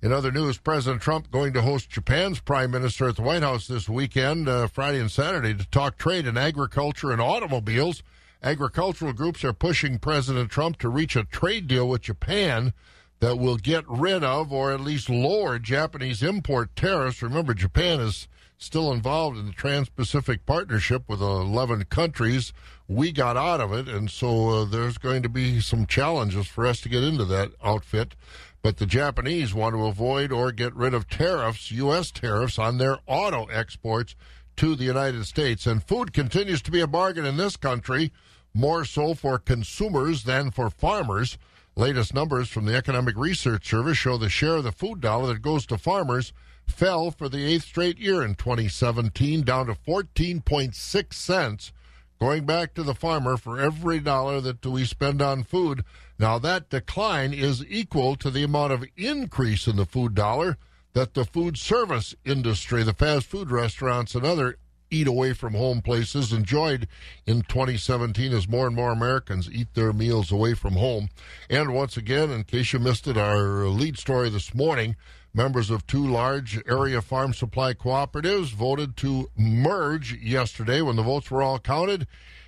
in other news, President Trump going to host Japan's prime minister at the White House this weekend, uh, Friday and Saturday, to talk trade and agriculture and automobiles. Agricultural groups are pushing President Trump to reach a trade deal with Japan that will get rid of or at least lower Japanese import tariffs. Remember, Japan is still involved in the Trans Pacific Partnership with 11 countries. We got out of it, and so uh, there's going to be some challenges for us to get into that outfit. But the Japanese want to avoid or get rid of tariffs, U.S. tariffs, on their auto exports to the United States. And food continues to be a bargain in this country, more so for consumers than for farmers. Latest numbers from the Economic Research Service show the share of the food dollar that goes to farmers fell for the eighth straight year in 2017, down to 14.6 cents, going back to the farmer for every dollar that we spend on food. Now, that decline is equal to the amount of increase in the food dollar that the food service industry, the fast food restaurants, and other eat away from home places enjoyed in 2017 as more and more Americans eat their meals away from home. And once again, in case you missed it, our lead story this morning members of two large area farm supply cooperatives voted to merge yesterday when the votes were all counted.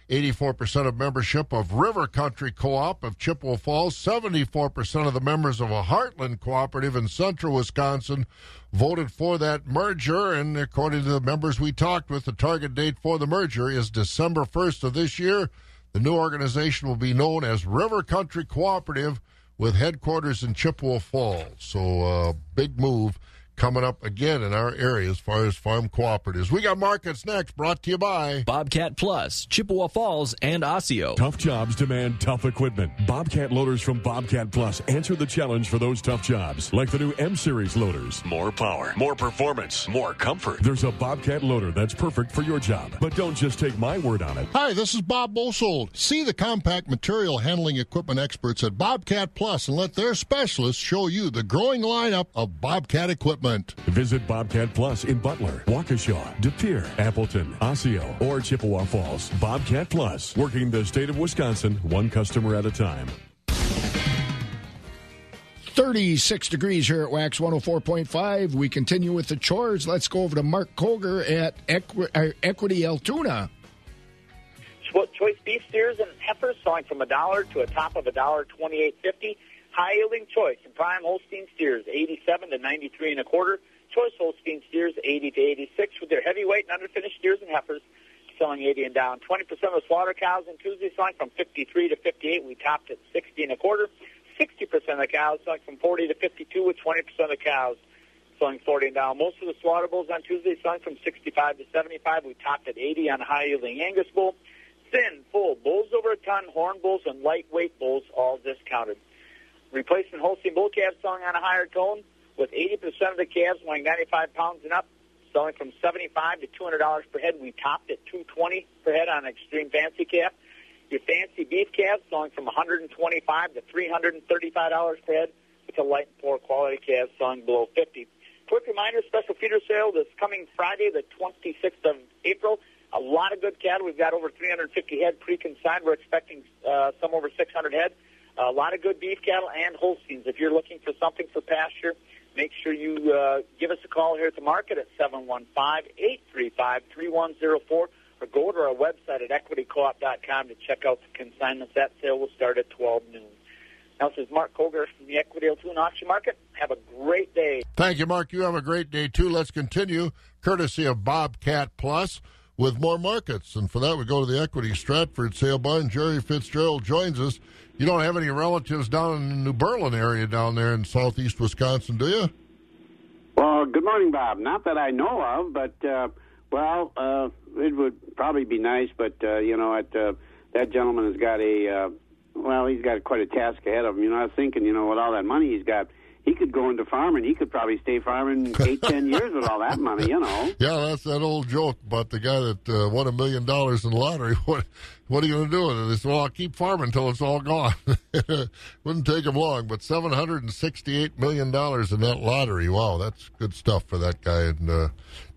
84% of membership of River Country Co-op of Chippewa Falls, 74% of the members of a Heartland Cooperative in central Wisconsin voted for that merger. And according to the members we talked with, the target date for the merger is December 1st of this year. The new organization will be known as River Country Cooperative with headquarters in Chippewa Falls. So, uh, big move coming up again in our area as far as farm cooperatives. We got markets next, brought to you by Bobcat Plus, Chippewa Falls, and Osseo. Tough jobs demand tough equipment. Bobcat loaders from Bobcat Plus answer the challenge for those tough jobs, like the new M Series loaders. More power, more performance, more comfort. There's a Bobcat loader that's perfect for your job. But don't just take my word on it. Hi, this is Bob Bosold. See the compact material handling equipment experts at Bobcat Plus and let their specialists show you the growing lineup of Bobcat equipment. Visit Bobcat Plus in Butler, Waukesha, De Pere, Appleton, Osseo, or Chippewa Falls. Bobcat Plus, working the state of Wisconsin one customer at a time. 36 degrees here at Wax 104.5. We continue with the chores. Let's go over to Mark Koger at Equi- uh, Equity Altoona. Choice beef steers and heifers selling from a dollar to a top of a dollar twenty-eight fifty. High yielding choice and prime Holstein steers eighty-seven to ninety-three and a quarter. Choice Holstein steers eighty to eighty-six with their heavyweight and underfinished steers and heifers selling eighty and down. Twenty percent of slaughter cows on Tuesday selling from fifty-three to fifty-eight. We topped at sixty and a quarter. Sixty percent of the cows selling from forty to fifty-two, with twenty percent of the cows selling 40 and down. Most of the slaughter bulls on Tuesday selling from 65 to 75. We topped at 80 on high yielding Angus bull. Thin, full, bulls over a ton, horn bulls, and lightweight bulls all discounted. Replacement Holstein bull calves selling on a higher tone, with 80% of the calves weighing 95 pounds and up, selling from 75 to $200 per head. We topped at 220 per head on extreme fancy calf. Your fancy beef calves selling from 125 to $335 per head, with the light and poor quality calves selling below 50. Quick reminder, special feeder sale this coming Friday, the 26th of April. A lot of good cattle. We've got over 350 head pre-consigned. We're expecting uh, some over 600 head. A lot of good beef cattle and Holsteins. If you're looking for something for pasture, make sure you uh, give us a call here at the market at 715-835-3104 or go to our website at equitycoop.com to check out the consignments. That sale will start at 12 noon. Now, this is Mark Koger from the Equity Altoona Auction Market. Have a great day. Thank you, Mark. You have a great day, too. Let's continue, courtesy of Bobcat Plus, with more markets. And for that, we go to the Equity Stratford sale barn. Jerry Fitzgerald joins us. You don't have any relatives down in the New Berlin area down there in southeast Wisconsin, do you? Well, good morning, Bob. Not that I know of, but, uh, well, uh, it would probably be nice, but, uh, you know, at, uh, that gentleman has got a, uh, well, he's got quite a task ahead of him. You know, I was thinking, you know, with all that money he's got, he could go into farming. He could probably stay farming eight, ten years with all that money. You know. Yeah, that's that old joke about the guy that uh, won a million dollars in the lottery. What what are you going to do with it? He said, "Well, I'll keep farming until it's all gone." Wouldn't take him long, but seven hundred and sixty-eight million dollars in that lottery. Wow, that's good stuff for that guy, and uh,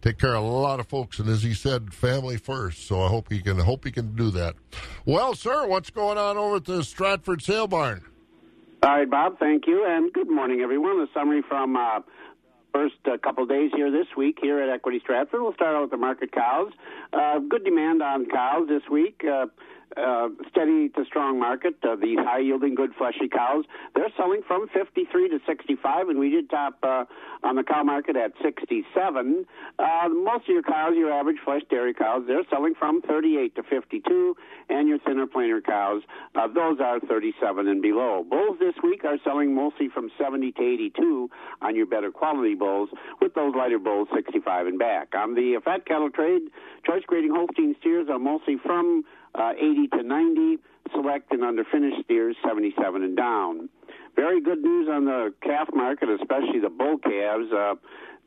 take care of a lot of folks. And as he said, family first. So I hope he can hope he can do that. Well, sir, what's going on over at the Stratford Sale Barn? All right, Bob, thank you, and good morning, everyone. A summary from uh, first uh, couple days here this week here at Equity Stratford. We'll start out with the market cows. Uh, good demand on cows this week. Uh, uh, steady to strong market. Uh, the high yielding, good fleshy cows, they're selling from 53 to 65, and we did top uh, on the cow market at 67. Uh, most of your cows, your average flesh dairy cows, they're selling from 38 to 52, and your thinner plainer cows, uh, those are 37 and below. Bulls this week are selling mostly from 70 to 82 on your better quality bulls, with those lighter bulls 65 and back. On the fat cattle trade, choice grading Holstein steers are mostly from uh, 80 to 90, select and underfinished steers 77 and down. Very good news on the calf market, especially the bull calves. Uh,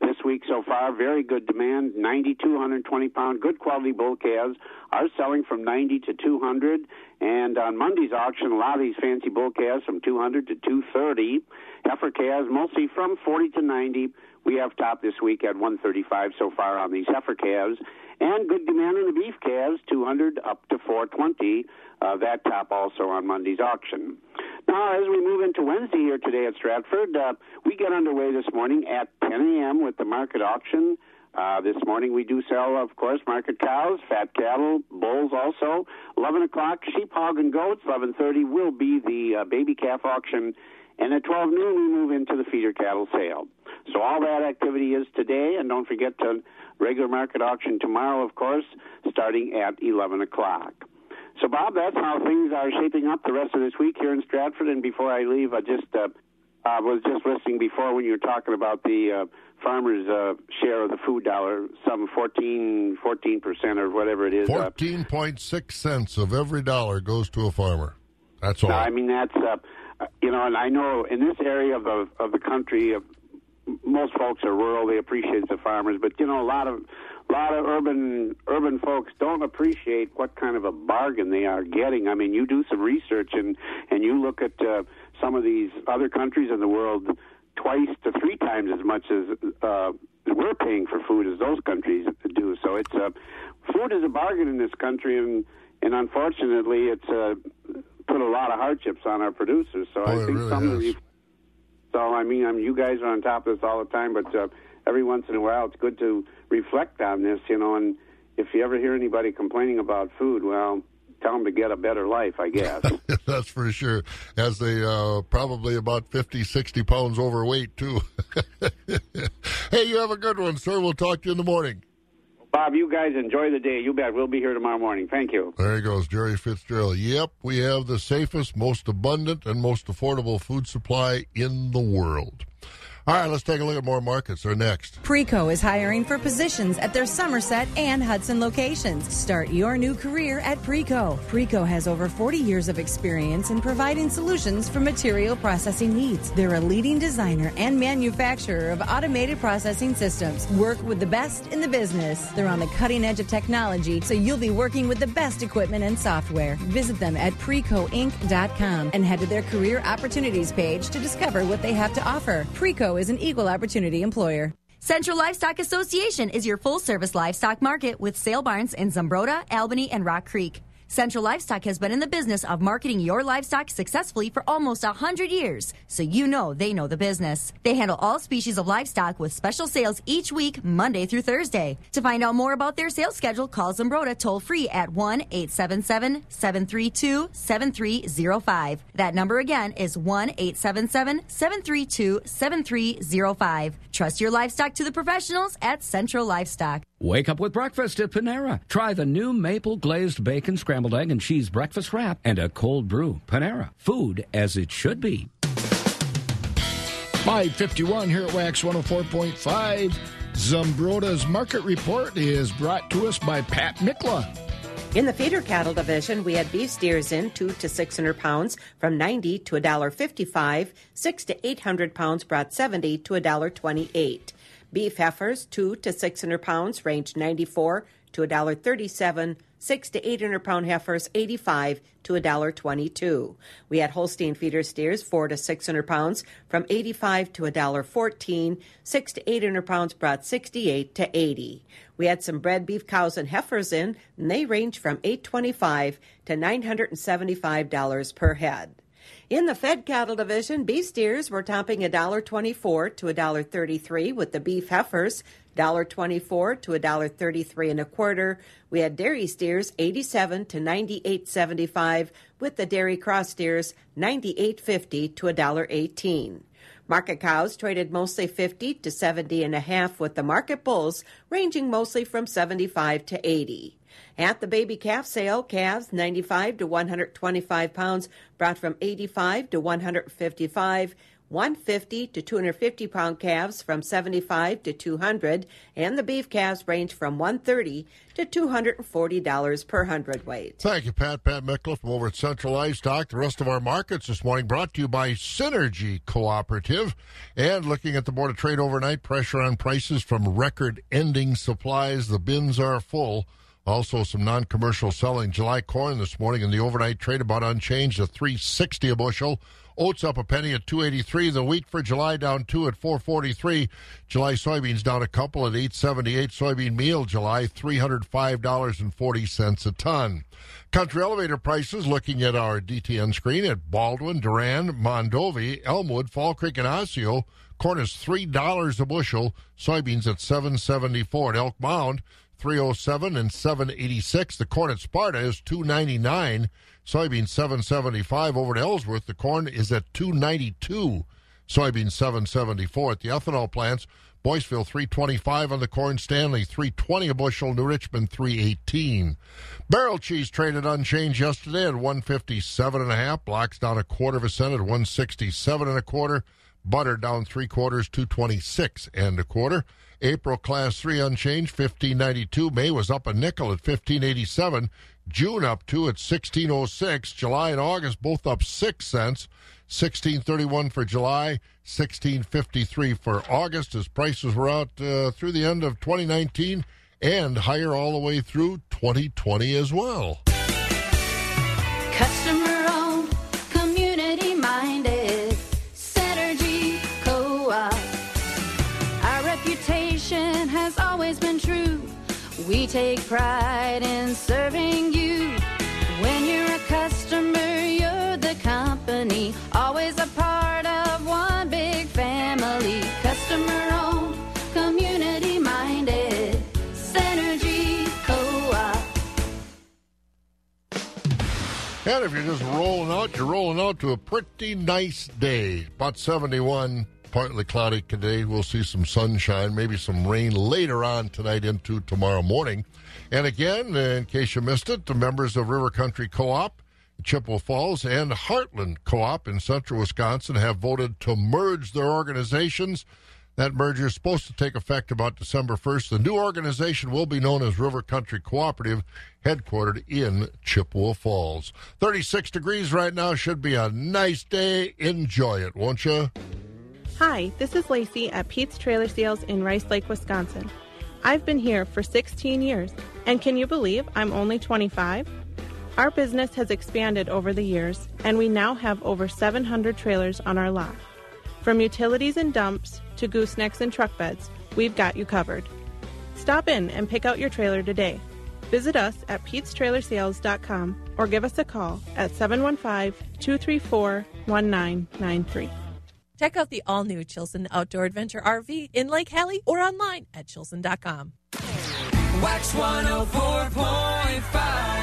this week so far, very good demand. 92, 120 pound, good quality bull calves are selling from 90 to 200. And on Monday's auction, a lot of these fancy bull calves from 200 to 230. Heifer calves mostly from 40 to 90. We have top this week at 135 so far on these heifer calves. And good demand on the beef calves, 200 up to 420. Uh, that top also on Monday's auction. Now, as we move into Wednesday here today at Stratford, uh, we get underway this morning at 10 a.m. with the market auction. Uh, this morning we do sell, of course, market cows, fat cattle, bulls also. 11 o'clock, sheep, hog, and goats. 11.30 will be the uh, baby calf auction. And at 12 noon, we move into the feeder cattle sale. So all that activity is today, and don't forget to regular market auction tomorrow, of course, starting at 11 o'clock. So, Bob, that's how things are shaping up the rest of this week here in Stratford. And before I leave, I just uh, I was just listening before when you were talking about the uh, farmers' uh, share of the food dollar, some 14 14% or whatever it is. uh, Fourteen point six cents of every dollar goes to a farmer. That's all. No, I mean that's uh, uh, you know, and I know in this area of the of the country, uh, most folks are rural. They appreciate the farmers, but you know, a lot of a lot of urban urban folks don't appreciate what kind of a bargain they are getting. I mean, you do some research and and you look at uh, some of these other countries in the world twice to three times as much as uh, we're paying for food as those countries do. So it's uh, food is a bargain in this country, and and unfortunately, it's uh, put a lot of hardships on our producers. So I Boy, it think really some of has. So I mean, I mean, you guys are on top of this all the time, but uh, every once in a while, it's good to reflect on this, you know. And if you ever hear anybody complaining about food, well, tell them to get a better life, I guess. That's for sure. As they uh, probably about 50, 60 pounds overweight, too. hey, you have a good one, sir. We'll talk to you in the morning. Bob, you guys enjoy the day. You bet. We'll be here tomorrow morning. Thank you. There he goes, Jerry Fitzgerald. Yep, we have the safest, most abundant, and most affordable food supply in the world. All right, let's take a look at more markets. They're next. Preco is hiring for positions at their Somerset and Hudson locations. Start your new career at Preco. Preco has over 40 years of experience in providing solutions for material processing needs. They're a leading designer and manufacturer of automated processing systems. Work with the best in the business. They're on the cutting edge of technology, so you'll be working with the best equipment and software. Visit them at precoinc.com and head to their career opportunities page to discover what they have to offer. Preco is an equal opportunity employer. Central Livestock Association is your full service livestock market with sale barns in Zumbrota, Albany, and Rock Creek. Central Livestock has been in the business of marketing your livestock successfully for almost 100 years, so you know they know the business. They handle all species of livestock with special sales each week, Monday through Thursday. To find out more about their sales schedule, call Zumbrota toll free at 1 877 732 7305. That number again is 1 877 732 7305. Trust your livestock to the professionals at Central Livestock. Wake up with breakfast at Panera. Try the new maple glazed bacon, scrambled egg, and cheese breakfast wrap and a cold brew. Panera. Food as it should be. 551 here at Wax 104.5. Zumbrota's market report is brought to us by Pat Mikla. In the feeder cattle division, we had beef steers in two to six hundred pounds from ninety to a dollar fifty-five. Six to eight hundred pounds brought seventy to a dollar twenty-eight. Beef heifers two to six hundred pounds range ninety-four to a dollar. Six to eight hundred pound heifers eighty-five to $1.22. We had Holstein feeder steers four to six hundred pounds from eighty-five to a dollar. Six to eight hundred pounds brought sixty-eight to eighty. We had some bred beef cows and heifers in, and they range from eight twenty-five to nine hundred and seventy-five dollars per head. In the fed cattle division, beef steers were topping $1.24 to $1.33 with the beef heifers $1.24 to $1.33 and a quarter. We had dairy steers 87 to 98.75 with the dairy cross steers 98.50 to $1.18. Market cows traded mostly 50 to 70 and a half with the market bulls ranging mostly from 75 to 80. At the baby calf sale, calves 95 to 125 pounds brought from 85 to 155. 150 to 250 pound calves from 75 to 200, and the beef calves range from 130 to 240 dollars per hundredweight. Thank you, Pat. Pat Mickle from over at Central Livestock. The rest of our markets this morning brought to you by Synergy Cooperative. And looking at the Board of Trade overnight, pressure on prices from record ending supplies. The bins are full. Also, some non-commercial selling. July corn this morning in the overnight trade about unchanged at 360 a bushel. Oats up a penny at 283. The wheat for July down two at 443. July soybeans down a couple at 878. Soybean meal July $305.40 a ton. Country elevator prices looking at our DTN screen at Baldwin, Durand, Mondovi, Elmwood, Fall Creek, and Osseo. Corn is $3 a bushel. Soybeans at 774 at Elk Mound. 307 and 786. The corn at Sparta is 299. Soybean 775 over at Ellsworth. The corn is at 292. Soybean 774 at the ethanol plants. Boyceville 325 on the corn. Stanley 320 a bushel. New Richmond 318. Barrel cheese traded unchanged yesterday at 157 and a half. Blocks down a quarter of a cent at 167 and a quarter. Butter down three quarters, 226 and a quarter. April class three unchanged, 1592. May was up a nickel at 1587. June up two at 1606. July and August both up six cents. 1631 for July, 1653 for August as prices were out uh, through the end of 2019 and higher all the way through 2020 as well. Customer We take pride in serving you. When you're a customer, you're the company. Always a part of one big family. Customer owned, community minded, Synergy Co op. And if you're just rolling out, you're rolling out to a pretty nice day. About 71, partly cloudy today. We'll see some sunshine, maybe some rain later on tonight into tomorrow morning. And again, in case you missed it, the members of River Country Co op, Chippewa Falls, and Heartland Co op in central Wisconsin have voted to merge their organizations. That merger is supposed to take effect about December 1st. The new organization will be known as River Country Cooperative, headquartered in Chippewa Falls. 36 degrees right now. Should be a nice day. Enjoy it, won't you? Hi, this is Lacey at Pete's Trailer Sales in Rice Lake, Wisconsin. I've been here for 16 years, and can you believe I'm only 25? Our business has expanded over the years, and we now have over 700 trailers on our lot. From utilities and dumps to goosenecks and truck beds, we've got you covered. Stop in and pick out your trailer today. Visit us at petestrailersales.com or give us a call at 715 234 1993. Check out the all new Chilson Outdoor Adventure RV in Lake Hallie or online at chilson.com. Wax 104.5.